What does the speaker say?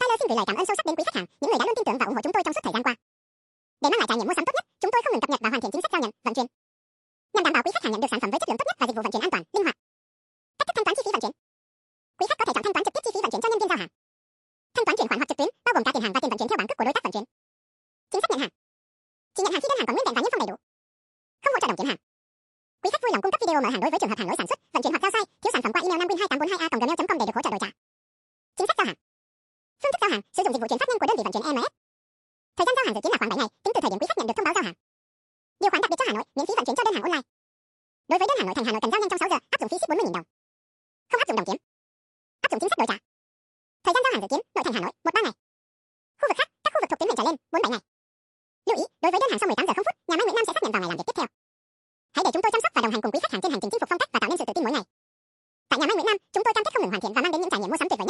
Tyler xin gửi lời cảm ơn sâu sắc đến quý khách hàng, những người đã luôn tin tưởng và ủng hộ chúng tôi trong suốt thời gian qua. Để mang lại trải nghiệm mua sắm tốt nhất, chúng tôi không ngừng cập nhật và hoàn thiện chính sách giao nhận, vận chuyển, nhằm đảm bảo quý khách hàng nhận được sản phẩm với chất lượng tốt nhất và dịch vụ vận chuyển an toàn, linh hoạt. Cách thức thanh toán chi phí vận chuyển. Quý khách có thể chọn thanh toán trực tiếp chi phí vận chuyển cho nhân viên giao hàng. Thanh toán chuyển khoản hoặc trực tuyến, bao gồm cả tiền hàng và tiền vận chuyển theo bản cước của đối tác vận chuyển. Chính sách nhận hàng. Chỉ nhận hàng khi đơn hàng còn nguyên vẹn và niêm phong đầy đủ. Không hỗ trợ đồng chuyển hàng. Quý khách vui lòng cung cấp video mở hàng đối với trường hợp hàng lỗi sản xuất, vận chuyển hoặc giao sai, thiếu sản phẩm qua email namwin2842a.gmail.com để được hỗ trợ đổi trả. Chính sách giao hàng hàng, sử dụng dịch vụ chuyển phát nhanh của đơn vị vận chuyển EMS. Thời gian giao hàng dự kiến là khoảng 7 ngày, tính từ thời điểm quý khách nhận được thông báo giao hàng. Điều khoản đặc biệt cho Hà Nội, miễn phí vận chuyển cho đơn hàng online. Đối với đơn hàng Nội thành Hà Nội cần giao nhanh trong 6 giờ, áp dụng phí ship 40.000 đồng. Không áp dụng đồng kiểm. Áp dụng chính sách đổi trả. Thời gian giao hàng dự kiến, nội thành Hà Nội, 1-3 ngày. Khu vực khác, các khu vực thuộc tuyến huyện trở lên, 4-7 ngày. Lưu ý, đối với đơn hàng sau 18 giờ 0 phút, nhà máy Nguyễn Nam sẽ xác nhận vào ngày làm việc tiếp theo. Hãy để chúng tôi chăm sóc và đồng hành cùng quý khách hàng trên hành trình chinh phục phong cách và tạo nên sự tự tin mỗi ngày. Tại nhà máy Nguyễn Nam, chúng tôi cam kết không ngừng hoàn thiện và mang đến những trải nghiệm mua sắm tuyệt vời nhất.